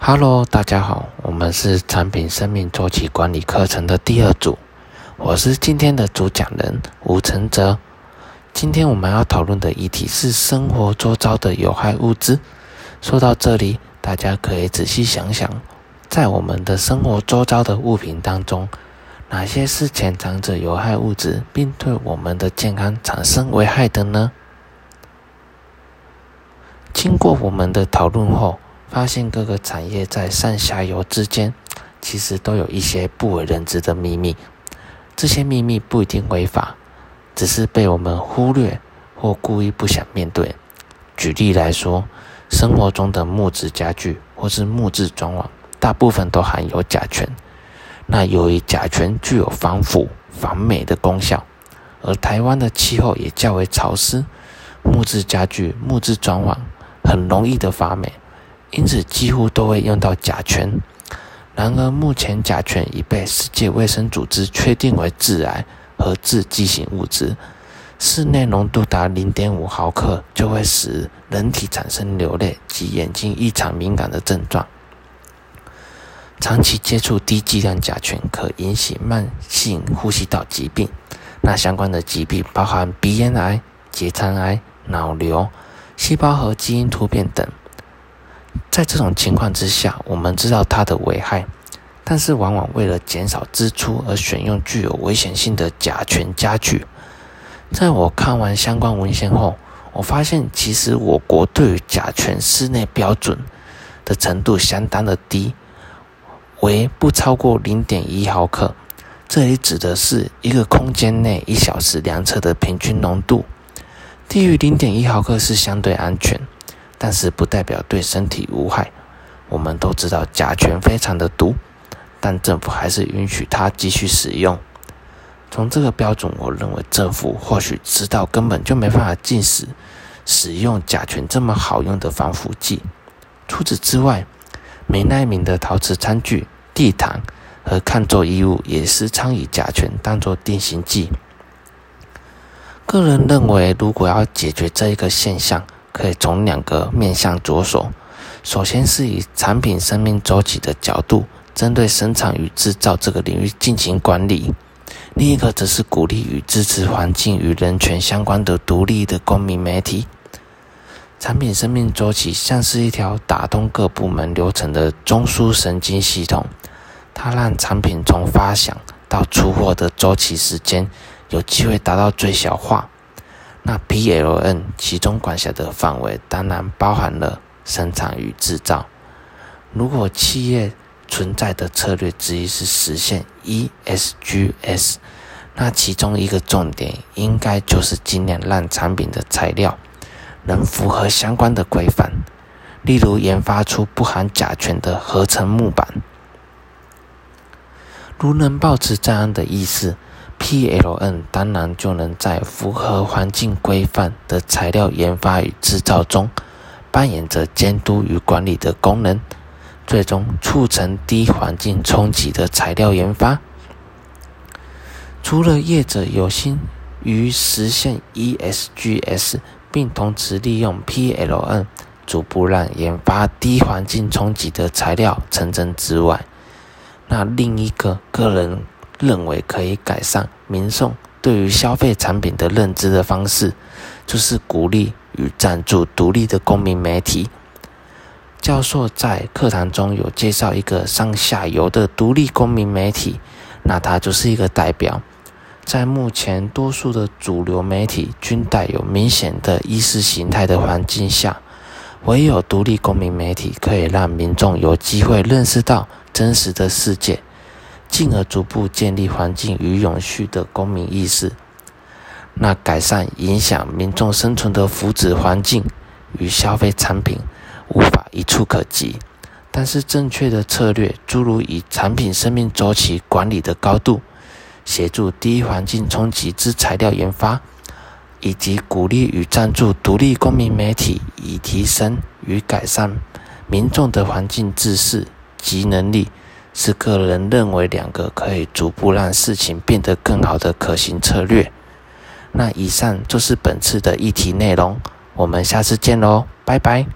Hello，大家好，我们是产品生命周期管理课程的第二组，我是今天的主讲人吴承泽。今天我们要讨论的议题是生活周遭的有害物质。说到这里，大家可以仔细想想，在我们的生活周遭的物品当中，哪些是潜藏着有害物质，并对我们的健康产生危害的呢？经过我们的讨论后。发现各个产业在上下游之间，其实都有一些不为人知的秘密。这些秘密不一定违法，只是被我们忽略或故意不想面对。举例来说，生活中的木质家具或是木质装潢，大部分都含有甲醛。那由于甲醛具有防腐、防霉的功效，而台湾的气候也较为潮湿，木质家具、木质装潢很容易的发霉。因此，几乎都会用到甲醛。然而，目前甲醛已被世界卫生组织确定为致癌和致畸形物质。室内浓度达零点五毫克，就会使人体产生流泪及眼睛异常敏感的症状。长期接触低剂量甲醛，可引起慢性呼吸道疾病。那相关的疾病包含鼻咽癌、结肠癌、脑瘤、细胞核基因突变等。在这种情况之下，我们知道它的危害，但是往往为了减少支出而选用具有危险性的甲醛家具。在我看完相关文献后，我发现其实我国对于甲醛室内标准的程度相当的低，为不超过零点一毫克。这里指的是一个空间内一小时量测的平均浓度，低于零点一毫克是相对安全。但是不代表对身体无害。我们都知道甲醛非常的毒，但政府还是允许它继续使用。从这个标准，我认为政府或许知道根本就没办法禁止使用甲醛这么好用的防腐剂。除此之外，美奈敏的陶瓷餐具、地毯和抗皱衣物也时常以甲醛当作定型剂。个人认为，如果要解决这一个现象，可以从两个面向着手，首先是以产品生命周期的角度，针对生产与制造这个领域进行管理；另一个则是鼓励与支持环境与人权相关的独立的公民媒体。产品生命周期像是一条打通各部门流程的中枢神经系统，它让产品从发想到出货的周期时间有机会达到最小化。那 PLN 其中管辖的范围当然包含了生产与制造。如果企业存在的策略之一是实现 ESGS，那其中一个重点应该就是尽量让产品的材料能符合相关的规范，例如研发出不含甲醛的合成木板。如能保持这样的意识。PLN 当然就能在符合环境规范的材料研发与制造中，扮演着监督与管理的功能，最终促成低环境冲击的材料研发。除了业者有心于实现 ESGS，并同时利用 PLN 逐步让研发低环境冲击的材料成真之外，那另一个个人。认为可以改善民众对于消费产品的认知的方式，就是鼓励与赞助独立的公民媒体。教授在课堂中有介绍一个上下游的独立公民媒体，那它就是一个代表。在目前多数的主流媒体均带有明显的意识形态的环境下，唯有独立公民媒体可以让民众有机会认识到真实的世界。进而逐步建立环境与永续的公民意识，那改善影响民众生存的福祉环境与消费产品无法一触可及。但是正确的策略，诸如以产品生命周期管理的高度，协助低环境冲击之材料研发，以及鼓励与赞助独立公民媒体，以提升与改善民众的环境知识及能力。是个人认为两个可以逐步让事情变得更好的可行策略。那以上就是本次的议题内容，我们下次见喽，拜拜。